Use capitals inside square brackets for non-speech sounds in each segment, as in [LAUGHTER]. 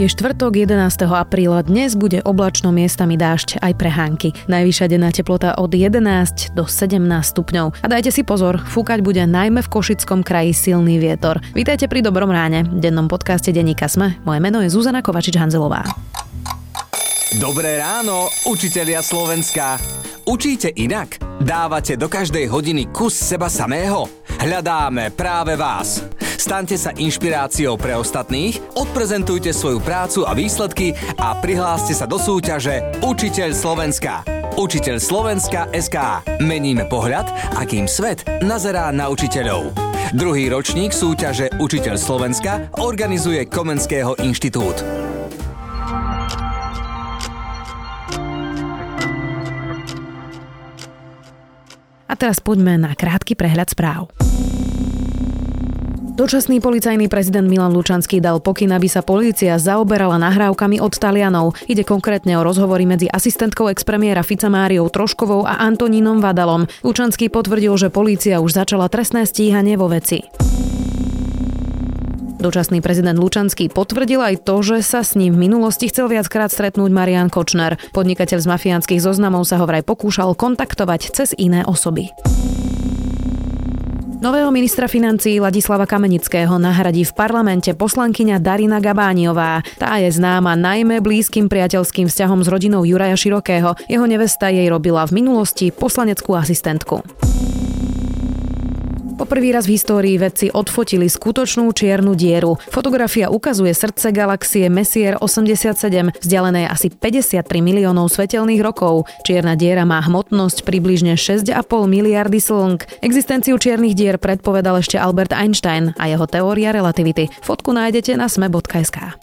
Je štvrtok 11. apríla, dnes bude oblačno miestami dážď aj prehánky. Najvyššia denná teplota od 11 do 17 stupňov. A dajte si pozor, fúkať bude najmä v Košickom kraji silný vietor. Vítajte pri Dobrom ráne, v dennom podcaste Denníka Sme. Moje meno je Zuzana Kovačič-Hanzelová. Dobré ráno, učitelia Slovenska. Učíte inak? Dávate do každej hodiny kus seba samého? Hľadáme práve vás. Staňte sa inšpiráciou pre ostatných, odprezentujte svoju prácu a výsledky a prihláste sa do súťaže Učiteľ Slovenska. Učiteľ Slovenska SK. Meníme pohľad, akým svet nazerá na učiteľov. Druhý ročník súťaže Učiteľ Slovenska organizuje Komenského inštitút. A teraz poďme na krátky prehľad správ. Dočasný policajný prezident Milan Lučanský dal pokyn, aby sa polícia zaoberala nahrávkami od Talianov. Ide konkrétne o rozhovory medzi asistentkou expremiéra Fica Máriou Troškovou a Antonínom Vadalom. Lučanský potvrdil, že polícia už začala trestné stíhanie vo veci. Dočasný prezident Lučanský potvrdil aj to, že sa s ním v minulosti chcel viackrát stretnúť Marian Kočner. Podnikateľ z mafiánskych zoznamov sa ho vraj pokúšal kontaktovať cez iné osoby. Nového ministra financií Ladislava Kamenického nahradí v parlamente poslankyňa Darina Gabániová. Tá je známa najmä blízkym priateľským vzťahom s rodinou Juraja Širokého. Jeho nevesta jej robila v minulosti poslaneckú asistentku. Po prvý raz v histórii vedci odfotili skutočnú čiernu dieru. Fotografia ukazuje srdce galaxie Messier 87, vzdialené asi 53 miliónov svetelných rokov. Čierna diera má hmotnosť približne 6,5 miliardy slnk. Existenciu čiernych dier predpovedal ešte Albert Einstein a jeho teória relativity. Fotku nájdete na sme.sk.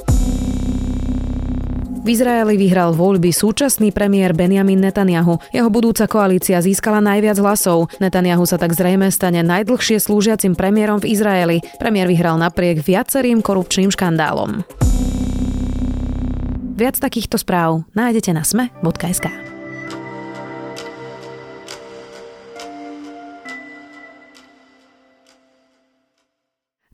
V Izraeli vyhral voľby súčasný premiér Benjamin Netanyahu. Jeho budúca koalícia získala najviac hlasov. Netanyahu sa tak zrejme stane najdlhšie slúžiacim premiérom v Izraeli. Premiér vyhral napriek viacerým korupčným škandálom. Viac takýchto správ nájdete na sme.sk.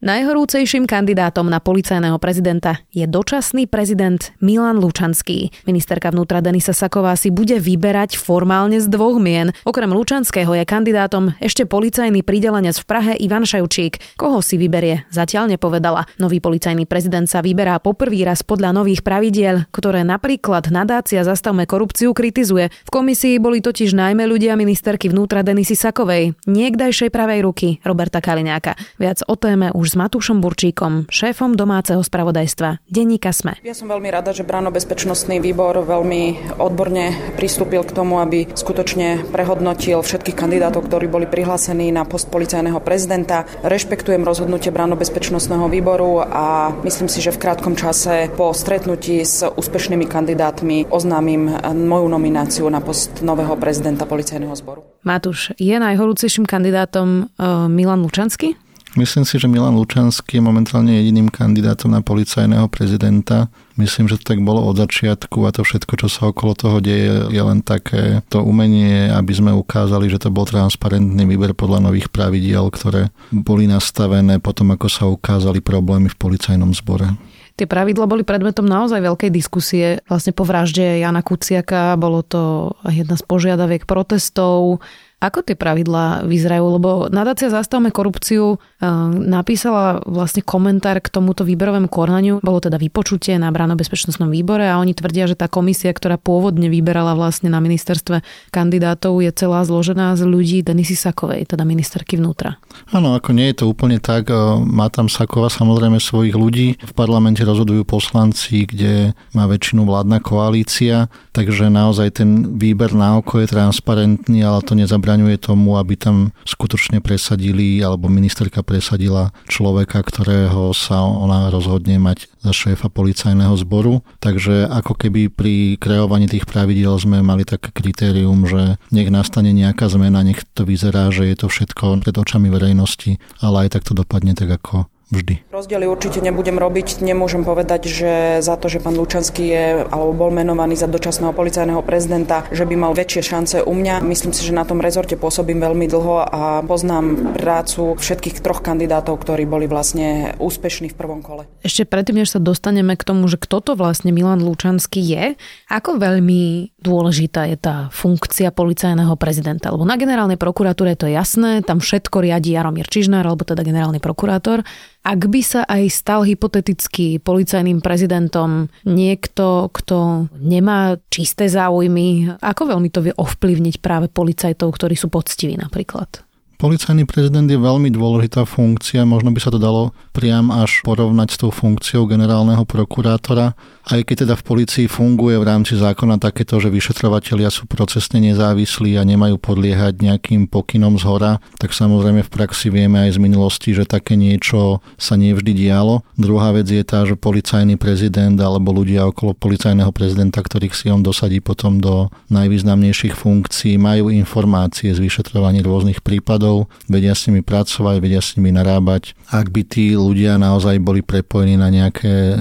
Najhorúcejším kandidátom na policajného prezidenta je dočasný prezident Milan Lučanský. Ministerka vnútra Denisa Saková si bude vyberať formálne z dvoch mien. Okrem Lučanského je kandidátom ešte policajný pridelenec v Prahe Ivan Ševčík. Koho si vyberie, zatiaľ nepovedala. Nový policajný prezident sa vyberá poprvý raz podľa nových pravidiel, ktoré napríklad nadácia Zastavme korupciu kritizuje. V komisii boli totiž najmä ľudia ministerky vnútra Denisy Sakovej, niekdajšej pravej ruky Roberta Kaliňáka. Viac o téme už s Matúšom Burčíkom, šéfom domáceho spravodajstva Denníka Sme. Ja som veľmi rada, že Brano bezpečnostný výbor veľmi odborne pristúpil k tomu, aby skutočne prehodnotil všetkých kandidátov, ktorí boli prihlásení na post policajného prezidenta. Rešpektujem rozhodnutie Brano bezpečnostného výboru a myslím si, že v krátkom čase po stretnutí s úspešnými kandidátmi oznámim moju nomináciu na post nového prezidenta policajného zboru. Matúš, je najhorúcejším kandidátom uh, Milan Lučanský? Myslím si, že Milan Lučanský je momentálne jediným kandidátom na policajného prezidenta. Myslím, že to tak bolo od začiatku a to všetko, čo sa okolo toho deje, je len také to umenie, aby sme ukázali, že to bol transparentný výber podľa nových pravidiel, ktoré boli nastavené potom, ako sa ukázali problémy v policajnom zbore. Tie pravidla boli predmetom naozaj veľkej diskusie. Vlastne po vražde Jana Kuciaka bolo to jedna z požiadaviek protestov ako tie pravidlá vyzerajú? Lebo nadácia Zastavme korupciu e, napísala vlastne komentár k tomuto výberovému konaniu. Bolo teda vypočutie na Bráno bezpečnostnom výbore a oni tvrdia, že tá komisia, ktorá pôvodne vyberala vlastne na ministerstve kandidátov, je celá zložená z ľudí Denisy Sakovej, teda ministerky vnútra. Áno, ako nie je to úplne tak. E, má tam Sakova samozrejme svojich ľudí. V parlamente rozhodujú poslanci, kde má väčšinu vládna koalícia, takže naozaj ten výber na oko je transparentný, ale to nezabrá zabraňuje tomu, aby tam skutočne presadili, alebo ministerka presadila človeka, ktorého sa ona rozhodne mať za šéfa policajného zboru. Takže ako keby pri kreovaní tých pravidiel sme mali také kritérium, že nech nastane nejaká zmena, nech to vyzerá, že je to všetko pred očami verejnosti, ale aj tak to dopadne tak, ako vždy. Rozdiely určite nebudem robiť. Nemôžem povedať, že za to, že pán Lučanský je alebo bol menovaný za dočasného policajného prezidenta, že by mal väčšie šance u mňa. Myslím si, že na tom rezorte pôsobím veľmi dlho a poznám prácu všetkých troch kandidátov, ktorí boli vlastne úspešní v prvom kole. Ešte predtým, než sa dostaneme k tomu, že kto to vlastne Milan Lučanský je, ako veľmi dôležitá je tá funkcia policajného prezidenta? Lebo na generálnej prokuratúre je to jasné, tam všetko riadi Jaromír Čižnár, alebo teda generálny prokurátor. Ak by sa aj stal hypoteticky policajným prezidentom niekto, kto nemá čisté záujmy, ako veľmi to vie ovplyvniť práve policajtov, ktorí sú poctiví napríklad? Policajný prezident je veľmi dôležitá funkcia, možno by sa to dalo priam až porovnať s tou funkciou generálneho prokurátora, aj keď teda v policii funguje v rámci zákona takéto, že vyšetrovatelia sú procesne nezávislí a nemajú podliehať nejakým pokynom z hora, tak samozrejme v praxi vieme aj z minulosti, že také niečo sa nevždy dialo. Druhá vec je tá, že policajný prezident alebo ľudia okolo policajného prezidenta, ktorých si on dosadí potom do najvýznamnejších funkcií, majú informácie z vyšetrovaní rôznych prípadov, vedia s nimi pracovať, vedia s nimi narábať. Ak by tí ľudia naozaj boli prepojení na nejaké e,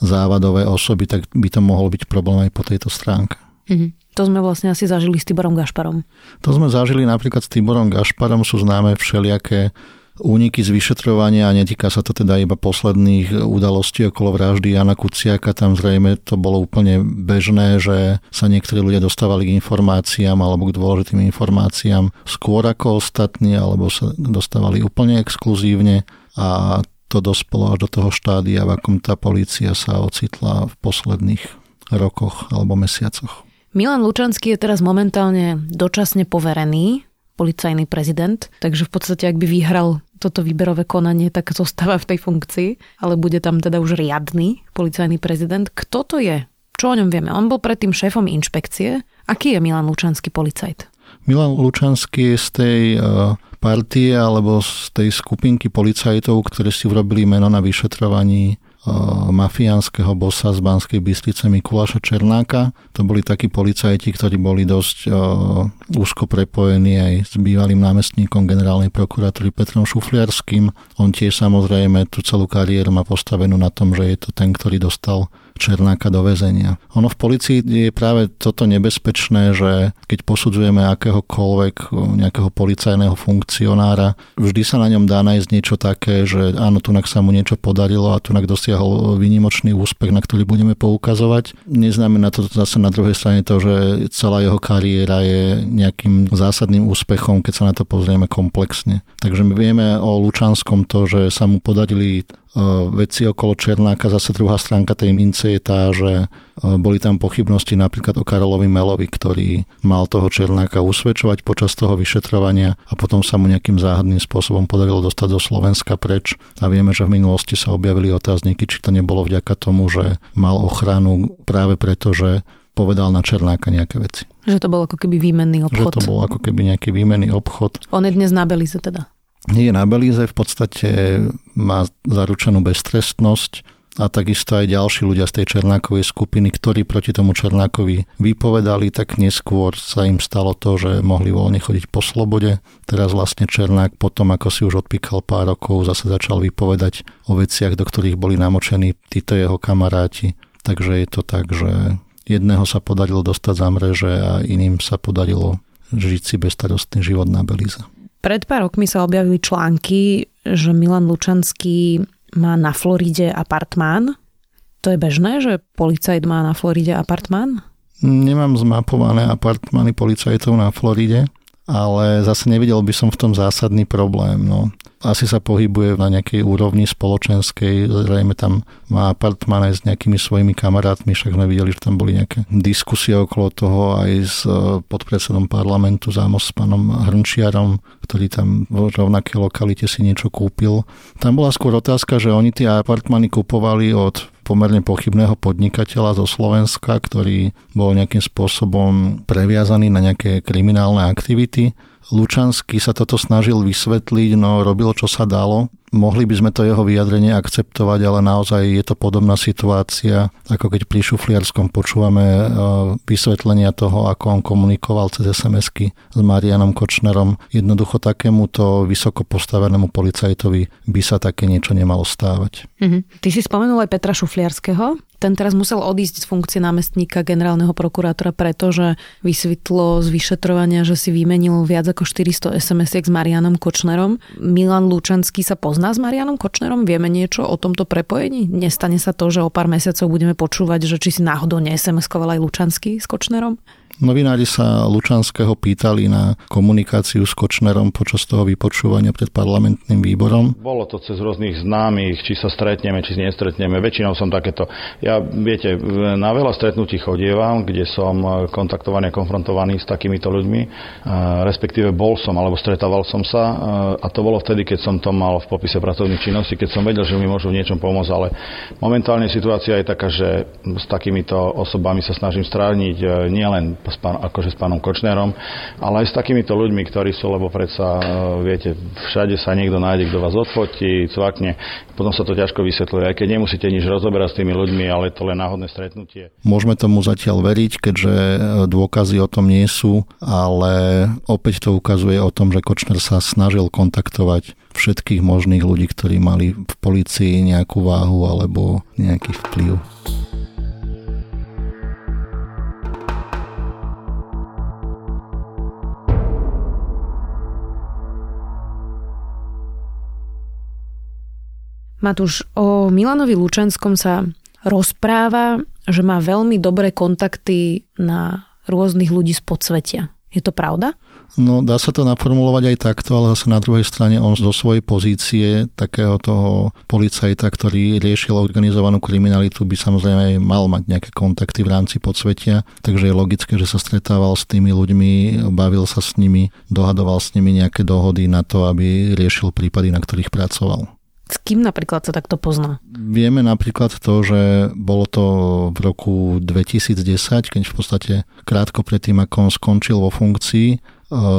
závadové osoby, osoby, tak by to mohol byť problém aj po tejto stránke. Mm-hmm. To sme vlastne asi zažili s Tiborom Gašparom. To sme zažili napríklad s Tiborom Gašparom, sú známe všelijaké úniky z vyšetrovania a netýka sa to teda iba posledných udalostí okolo vraždy Jana Kuciaka. Tam zrejme to bolo úplne bežné, že sa niektorí ľudia dostávali k informáciám alebo k dôležitým informáciám skôr ako ostatní, alebo sa dostávali úplne exkluzívne a to dospelo až do toho štádia, v akom tá polícia sa ocitla v posledných rokoch alebo mesiacoch. Milan Lučanský je teraz momentálne dočasne poverený policajný prezident, takže v podstate ak by vyhral toto výberové konanie, tak zostáva v tej funkcii, ale bude tam teda už riadny policajný prezident. Kto to je? Čo o ňom vieme? On bol predtým šéfom inšpekcie. Aký je Milan Lučanský policajt? Milan Lučanský je z tej uh, partie alebo z tej skupinky policajtov, ktorí si urobili meno na vyšetrovaní mafiánskeho bossa z Banskej Bystrice Mikuláša Černáka. To boli takí policajti, ktorí boli dosť úzko prepojení aj s bývalým námestníkom generálnej prokuratúry Petrom Šufliarským. On tiež samozrejme tú celú kariéru má postavenú na tom, že je to ten, ktorý dostal Černáka do väzenia. Ono v policii je práve toto nebezpečné, že keď posudzujeme akéhokoľvek nejakého policajného funkcionára, vždy sa na ňom dá nájsť niečo také, že áno, tunak sa mu niečo podarilo a tunak dosiahol výnimočný úspech, na ktorý budeme poukazovať. Neznamená to zase na druhej strane to, že celá jeho kariéra je nejakým zásadným úspechom, keď sa na to pozrieme komplexne. Takže my vieme o Lučanskom to, že sa mu podarili veci okolo Černáka. Zase druhá stránka tej mince je tá, že boli tam pochybnosti napríklad o Karolovi Melovi, ktorý mal toho Černáka usvedčovať počas toho vyšetrovania a potom sa mu nejakým záhadným spôsobom podarilo dostať do Slovenska preč. A vieme, že v minulosti sa objavili otázniky, či to nebolo vďaka tomu, že mal ochranu práve preto, že povedal na Černáka nejaké veci. Že to bol ako keby výmenný obchod. Že to bol ako keby nejaký výmenný obchod. On je dnes na Belize teda je na Belize, v podstate má zaručenú beztrestnosť a takisto aj ďalší ľudia z tej Černákovej skupiny, ktorí proti tomu Černákovi vypovedali, tak neskôr sa im stalo to, že mohli voľne chodiť po slobode. Teraz vlastne Černák potom, ako si už odpíkal pár rokov, zase začal vypovedať o veciach, do ktorých boli namočení títo jeho kamaráti. Takže je to tak, že jedného sa podarilo dostať za mreže a iným sa podarilo žiť si bezstarostný život na Belize. Pred pár rokmi sa objavili články, že Milan Lučanský má na Floride apartmán. To je bežné, že policajt má na Floride apartmán? Nemám zmapované apartmány policajtov na Floride, ale zase nevidel by som v tom zásadný problém. No asi sa pohybuje na nejakej úrovni spoločenskej, zrejme tam má apartmán aj s nejakými svojimi kamarátmi, však sme videli, že tam boli nejaké diskusie okolo toho aj s e, podpredsedom parlamentu Zámos s pánom Hrnčiarom, ktorý tam v rovnakej lokalite si niečo kúpil. Tam bola skôr otázka, že oni tie apartmány kupovali od pomerne pochybného podnikateľa zo Slovenska, ktorý bol nejakým spôsobom previazaný na nejaké kriminálne aktivity Lučanský sa toto snažil vysvetliť, no robil čo sa dalo. Mohli by sme to jeho vyjadrenie akceptovať, ale naozaj je to podobná situácia, ako keď pri Šufliarskom počúvame e, vysvetlenia toho, ako on komunikoval cez SMS-ky s Marianom Kočnerom. Jednoducho takémuto vysoko postavenému policajtovi by sa také niečo nemalo stávať. Mm-hmm. Ty si spomenul aj Petra Šufliarského. Ten teraz musel odísť z funkcie námestníka generálneho prokurátora, pretože vysvetlo z vyšetrovania, že si vymenil viac ako 400 sms s Marianom Kočnerom. Milan Lučanský sa pozná s Marianom Kočnerom? Vieme niečo o tomto prepojení? Nestane sa to, že o pár mesiacov budeme počúvať, že či si náhodou ne SMS-koval aj Lučanský s Kočnerom? Novinári sa Lučanského pýtali na komunikáciu s Kočnerom počas toho vypočúvania pred parlamentným výborom. Bolo to cez rôznych známych, či sa stretneme, či nestretneme. Väčšinou som takéto... Ja, viete, na veľa stretnutí chodievam, kde som kontaktovaný a konfrontovaný s takýmito ľuďmi, respektíve bol som, alebo stretával som sa a to bolo vtedy, keď som to mal v popise pracovných činností, keď som vedel, že mi môžu v niečom pomôcť, ale momentálne situácia je taká, že s takýmito osobami sa snažím strániť nielen s pán, akože s pánom Kočnerom, ale aj s takýmito ľuďmi, ktorí sú, lebo predsa, e, viete, všade sa niekto nájde, kto vás odfotí, cvakne, potom sa to ťažko vysvetľuje, aj keď nemusíte nič rozoberať s tými ľuďmi, ale to len náhodné stretnutie. Môžeme tomu zatiaľ veriť, keďže e, dôkazy o tom nie sú, ale opäť to ukazuje o tom, že Kočner sa snažil kontaktovať všetkých možných ľudí, ktorí mali v policii nejakú váhu alebo nejaký vplyv. Matúš, o Milanovi Lučenskom sa rozpráva, že má veľmi dobré kontakty na rôznych ľudí z podsvetia. Je to pravda? No, dá sa to naformulovať aj takto, ale zase na druhej strane on zo svojej pozície takého toho policajta, ktorý riešil organizovanú kriminalitu, by samozrejme aj mal mať nejaké kontakty v rámci podsvetia, takže je logické, že sa stretával s tými ľuďmi, bavil sa s nimi, dohadoval s nimi nejaké dohody na to, aby riešil prípady, na ktorých pracoval. S kým napríklad sa takto pozná? Vieme napríklad to, že bolo to v roku 2010, keď v podstate krátko predtým, ako on skončil vo funkcii, e,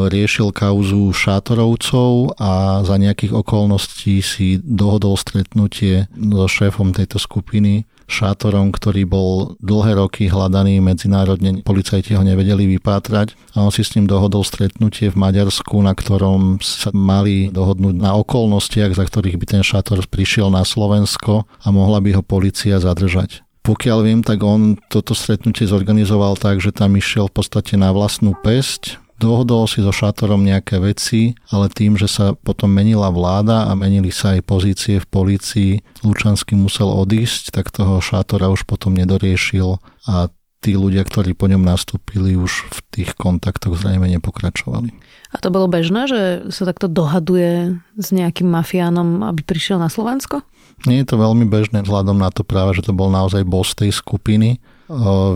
riešil kauzu šátorovcov a za nejakých okolností si dohodol stretnutie so šéfom tejto skupiny šátorom, ktorý bol dlhé roky hľadaný medzinárodne, policajti ho nevedeli vypátrať a on si s ním dohodol stretnutie v Maďarsku, na ktorom sa mali dohodnúť na okolnostiach, za ktorých by ten šátor prišiel na Slovensko a mohla by ho policia zadržať. Pokiaľ viem, tak on toto stretnutie zorganizoval tak, že tam išiel v podstate na vlastnú pesť, Dohodol si so Šátorom nejaké veci, ale tým, že sa potom menila vláda a menili sa aj pozície v polícii, Lučanský musel odísť, tak toho Šátora už potom nedoriešil a tí ľudia, ktorí po ňom nastúpili, už v tých kontaktoch zrejme nepokračovali. A to bolo bežné, že sa takto dohaduje s nejakým mafiánom, aby prišiel na Slovensko? Nie je to veľmi bežné vzhľadom na to práve, že to bol naozaj boss tej skupiny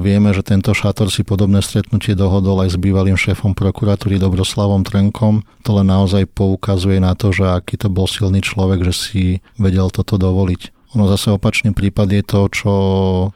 Vieme, že tento šátor si podobné stretnutie dohodol aj s bývalým šéfom prokuratúry Dobroslavom Trnkom. To len naozaj poukazuje na to, že aký to bol silný človek, že si vedel toto dovoliť. Ono zase opačný prípad je to, čo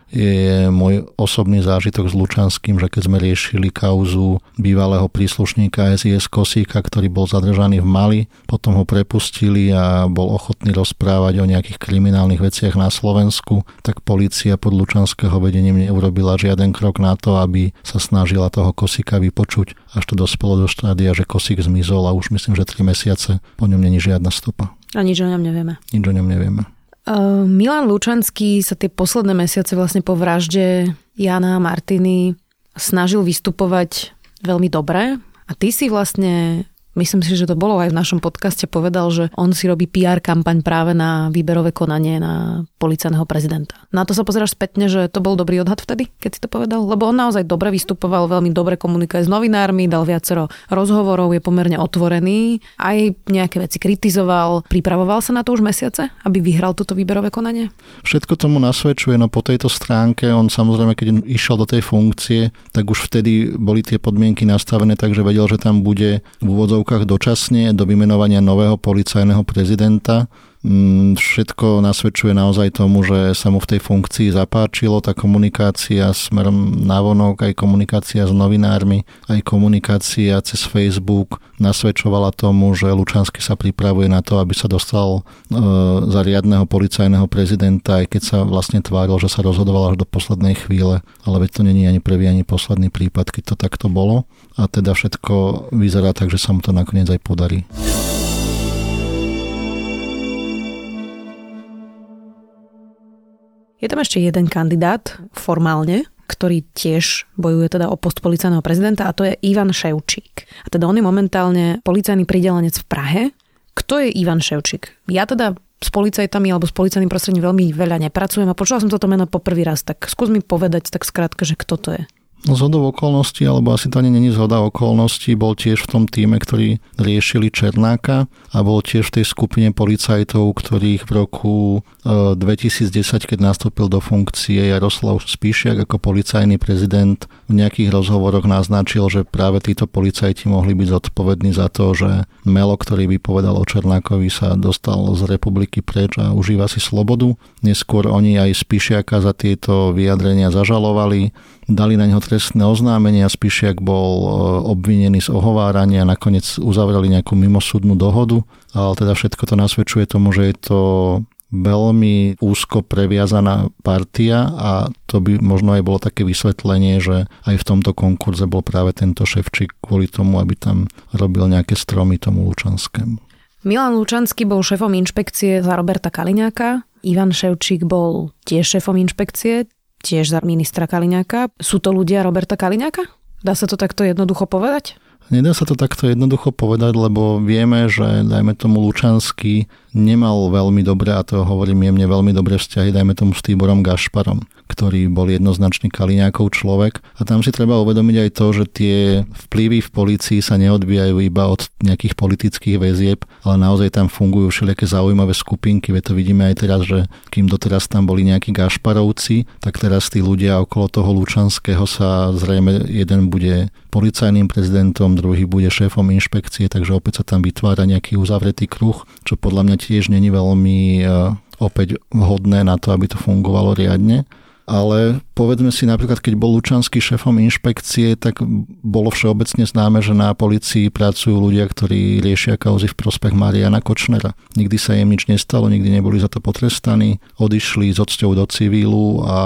je môj osobný zážitok s Lučanským, že keď sme riešili kauzu bývalého príslušníka SIS Kosíka, ktorý bol zadržaný v Mali, potom ho prepustili a bol ochotný rozprávať o nejakých kriminálnych veciach na Slovensku, tak policia pod Lučanského vedením neurobila žiaden krok na to, aby sa snažila toho Kosíka vypočuť, až to dospelo do štádia, že Kosík zmizol a už myslím, že 3 mesiace po ňom není žiadna stopa. A nič o ňom nevieme. Nič o ňom nevieme. Uh, Milan Lučanský sa tie posledné mesiace vlastne po vražde Jana a Martiny snažil vystupovať veľmi dobre. A ty si vlastne myslím si, že to bolo aj v našom podcaste, povedal, že on si robí PR kampaň práve na výberové konanie na policajného prezidenta. Na to sa pozeráš spätne, že to bol dobrý odhad vtedy, keď si to povedal? Lebo on naozaj dobre vystupoval, veľmi dobre komunikuje s novinármi, dal viacero rozhovorov, je pomerne otvorený, aj nejaké veci kritizoval. Pripravoval sa na to už mesiace, aby vyhral toto výberové konanie? Všetko tomu nasvedčuje, no po tejto stránke on samozrejme, keď išiel do tej funkcie, tak už vtedy boli tie podmienky nastavené, takže vedel, že tam bude v úvodzovkách dočasne do vymenovania nového policajného prezidenta všetko nasvedčuje naozaj tomu, že sa mu v tej funkcii zapáčilo tá komunikácia smerom navonok, aj komunikácia s novinármi, aj komunikácia cez Facebook nasvedčovala tomu, že Lučanský sa pripravuje na to, aby sa dostal e, za riadneho policajného prezidenta, aj keď sa vlastne tváril, že sa rozhodoval až do poslednej chvíle, ale veď to není ani prvý, ani posledný prípad, keď to takto bolo a teda všetko vyzerá tak, že sa mu to nakoniec aj podarí. Je tam ešte jeden kandidát formálne, ktorý tiež bojuje teda o post policajného prezidenta a to je Ivan Ševčík. A teda on je momentálne policajný pridelenec v Prahe. Kto je Ivan Ševčík? Ja teda s policajtami alebo s policajným prostredím veľmi veľa nepracujem a počula som toto meno po prvý raz, tak skús mi povedať tak skrátka, že kto to je. Zhodou okolností, alebo asi to ani není zhoda okolností, bol tiež v tom týme, ktorí riešili Černáka a bol tiež v tej skupine policajtov, ktorých v roku 2010, e, keď nastúpil do funkcie Jaroslav Spíšiak ako policajný prezident, v nejakých rozhovoroch naznačil, že práve títo policajti mohli byť zodpovední za to, že Melo, ktorý by povedal o Černákovi, sa dostal z republiky preč a užíva si slobodu. Neskôr oni aj Spíšiaka za tieto vyjadrenia zažalovali dali na neho trestné oznámenie a Spišiak bol e, obvinený z ohovárania a nakoniec uzavreli nejakú mimosúdnu dohodu, ale teda všetko to nasvedčuje tomu, že je to veľmi úzko previazaná partia a to by možno aj bolo také vysvetlenie, že aj v tomto konkurze bol práve tento ševčík kvôli tomu, aby tam robil nejaké stromy tomu Lučanskému. Milan Lučanský bol šéfom inšpekcie za Roberta Kaliňáka, Ivan Ševčík bol tiež šéfom inšpekcie, tiež za ministra Kaliňáka. Sú to ľudia Roberta Kaliňáka? Dá sa to takto jednoducho povedať? Nedá sa to takto jednoducho povedať, lebo vieme, že dajme tomu Lučanský nemal veľmi dobré, a to hovorím jemne, veľmi dobré vzťahy, dajme tomu s Týborom Gašparom ktorý bol jednoznačný Kaliňákov človek. A tam si treba uvedomiť aj to, že tie vplyvy v policii sa neodbijajú iba od nejakých politických väzieb, ale naozaj tam fungujú všelijaké zaujímavé skupinky. Veď to vidíme aj teraz, že kým doteraz tam boli nejakí Gašparovci, tak teraz tí ľudia okolo toho Lučanského sa zrejme jeden bude policajným prezidentom, druhý bude šéfom inšpekcie, takže opäť sa tam vytvára nejaký uzavretý kruh, čo podľa mňa tiež není veľmi eh, opäť vhodné na to, aby to fungovalo riadne ale povedzme si napríklad, keď bol Lučanský šéfom inšpekcie, tak bolo všeobecne známe, že na policii pracujú ľudia, ktorí riešia kauzy v prospech Mariana Kočnera. Nikdy sa im nič nestalo, nikdy neboli za to potrestaní, odišli s odsťou do civilu a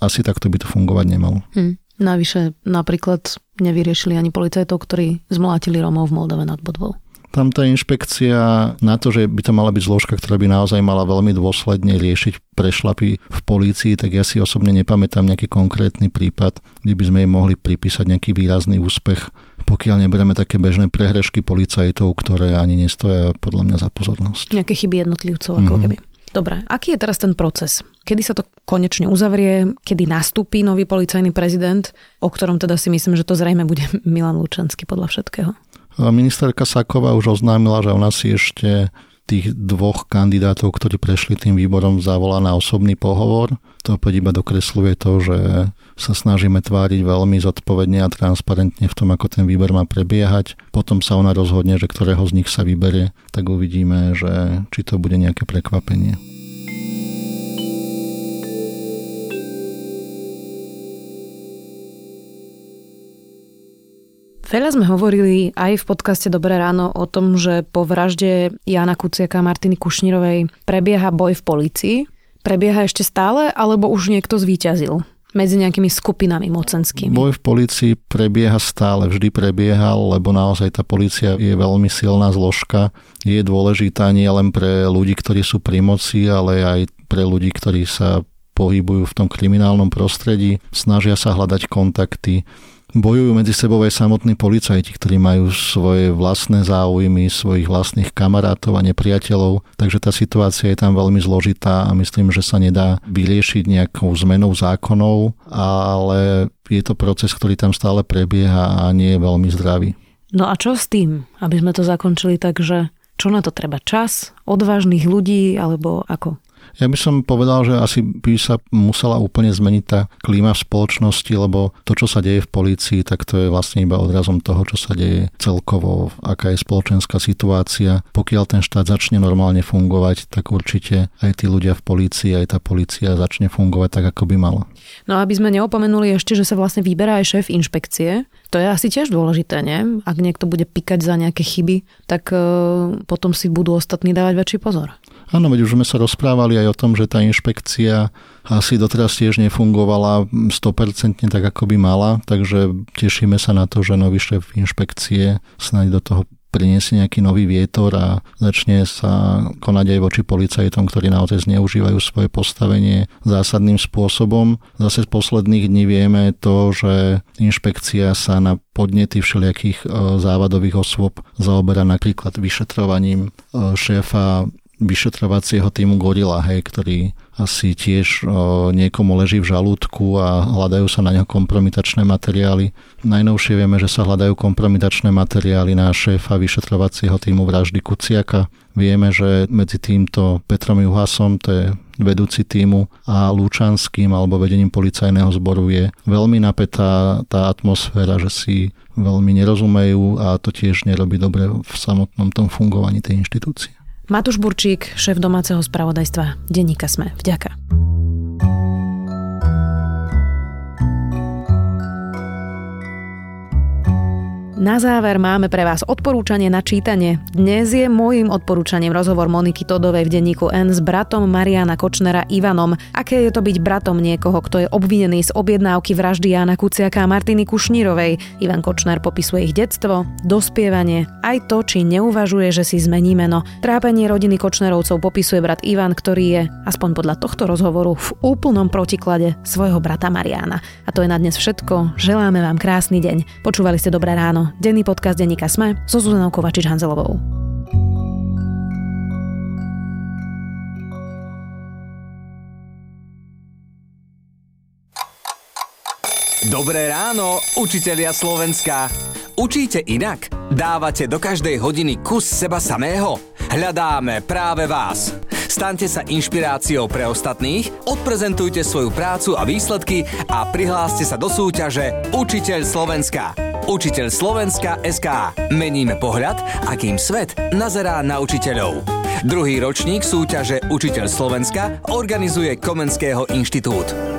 asi takto by to fungovať nemalo. Hm. Navyše napríklad nevyriešili ani policajtov, ktorí zmlátili Romov v Moldave nad Bodvou tam tá inšpekcia na to, že by to mala byť zložka, ktorá by naozaj mala veľmi dôsledne riešiť prešlapy v polícii, tak ja si osobne nepamätám nejaký konkrétny prípad, kde by sme jej mohli pripísať nejaký výrazný úspech, pokiaľ neberieme také bežné prehrešky policajtov, ktoré ani nestoja podľa mňa za pozornosť. Nejaké chyby jednotlivcov, ako mm-hmm. keby. Dobre, aký je teraz ten proces? Kedy sa to konečne uzavrie, kedy nastúpi nový policajný prezident, o ktorom teda si myslím, že to zrejme bude [LAUGHS] Milan Lučanský podľa všetkého? Ministerka Saková už oznámila, že ona si ešte tých dvoch kandidátov, ktorí prešli tým výborom, zavolá na osobný pohovor. To opäť iba dokresluje to, že sa snažíme tváriť veľmi zodpovedne a transparentne v tom, ako ten výber má prebiehať. Potom sa ona rozhodne, že ktorého z nich sa vyberie, tak uvidíme, že či to bude nejaké prekvapenie. Veľa sme hovorili aj v podcaste Dobré ráno o tom, že po vražde Jana Kuciaka a Martiny Kušnírovej prebieha boj v policii. Prebieha ešte stále, alebo už niekto zvíťazil? medzi nejakými skupinami mocenskými. Boj v policii prebieha stále, vždy prebiehal, lebo naozaj tá policia je veľmi silná zložka. Je dôležitá nie len pre ľudí, ktorí sú pri moci, ale aj pre ľudí, ktorí sa pohybujú v tom kriminálnom prostredí, snažia sa hľadať kontakty, bojujú medzi sebou aj samotní policajti, ktorí majú svoje vlastné záujmy, svojich vlastných kamarátov a nepriateľov, takže tá situácia je tam veľmi zložitá a myslím, že sa nedá vyriešiť nejakou zmenou zákonov, ale je to proces, ktorý tam stále prebieha a nie je veľmi zdravý. No a čo s tým, aby sme to zakončili tak, že čo na to treba čas, odvážnych ľudí alebo ako? Ja by som povedal, že asi by sa musela úplne zmeniť tá klíma v spoločnosti, lebo to, čo sa deje v polícii, tak to je vlastne iba odrazom toho, čo sa deje celkovo, aká je spoločenská situácia. Pokiaľ ten štát začne normálne fungovať, tak určite aj tí ľudia v polícii, aj tá polícia začne fungovať tak, ako by mala. No aby sme neopomenuli ešte, že sa vlastne vyberá aj šéf inšpekcie, to je asi tiež dôležité, nie? Ak niekto bude pikať za nejaké chyby, tak e, potom si budú ostatní dávať väčší pozor. Áno, veď už sme sa rozprávali aj o tom, že tá inšpekcia asi doteraz tiež nefungovala 100% tak, ako by mala, takže tešíme sa na to, že nový šéf inšpekcie snáď do toho priniesie nejaký nový vietor a začne sa konať aj voči policajtom, ktorí naozaj zneužívajú svoje postavenie zásadným spôsobom. Zase z posledných dní vieme to, že inšpekcia sa na podnety všelijakých e, závadových osôb zaoberá napríklad vyšetrovaním e, šéfa vyšetrovacieho týmu Gorila, hej, ktorý asi tiež o, niekomu leží v žalúdku a hľadajú sa na neho kompromitačné materiály. Najnovšie vieme, že sa hľadajú kompromitačné materiály na šéfa vyšetrovacieho týmu vraždy Kuciaka. Vieme, že medzi týmto Petrom Juhasom, to je vedúci týmu a Lučanským alebo vedením policajného zboru je veľmi napätá tá atmosféra, že si veľmi nerozumejú a to tiež nerobí dobre v samotnom tom fungovaní tej inštitúcie. Matúš Burčík, šéf domáceho spravodajstva Denníka Sme. Vďaka. Na záver máme pre vás odporúčanie na čítanie. Dnes je môjim odporúčaním rozhovor Moniky Todovej v denníku N s bratom Mariana Kočnera Ivanom. Aké je to byť bratom niekoho, kto je obvinený z objednávky vraždy Jana Kuciaka a Martiny Kušnírovej? Ivan Kočner popisuje ich detstvo, dospievanie, aj to, či neuvažuje, že si zmení meno. Trápenie rodiny Kočnerovcov popisuje brat Ivan, ktorý je, aspoň podľa tohto rozhovoru, v úplnom protiklade svojho brata Mariana. A to je na dnes všetko. Želáme vám krásny deň. Počúvali ste Dobré ráno denný podcast denníka Sme so Zuzanou Kovačič-Hanzelovou. Dobré ráno, učitelia Slovenska. Učíte inak? Dávate do každej hodiny kus seba samého? Hľadáme práve vás. Staňte sa inšpiráciou pre ostatných, odprezentujte svoju prácu a výsledky a prihláste sa do súťaže Učiteľ Slovenska. Učiteľ Slovenska SK. Meníme pohľad, akým svet nazerá na učiteľov. Druhý ročník súťaže Učiteľ Slovenska organizuje Komenského inštitút.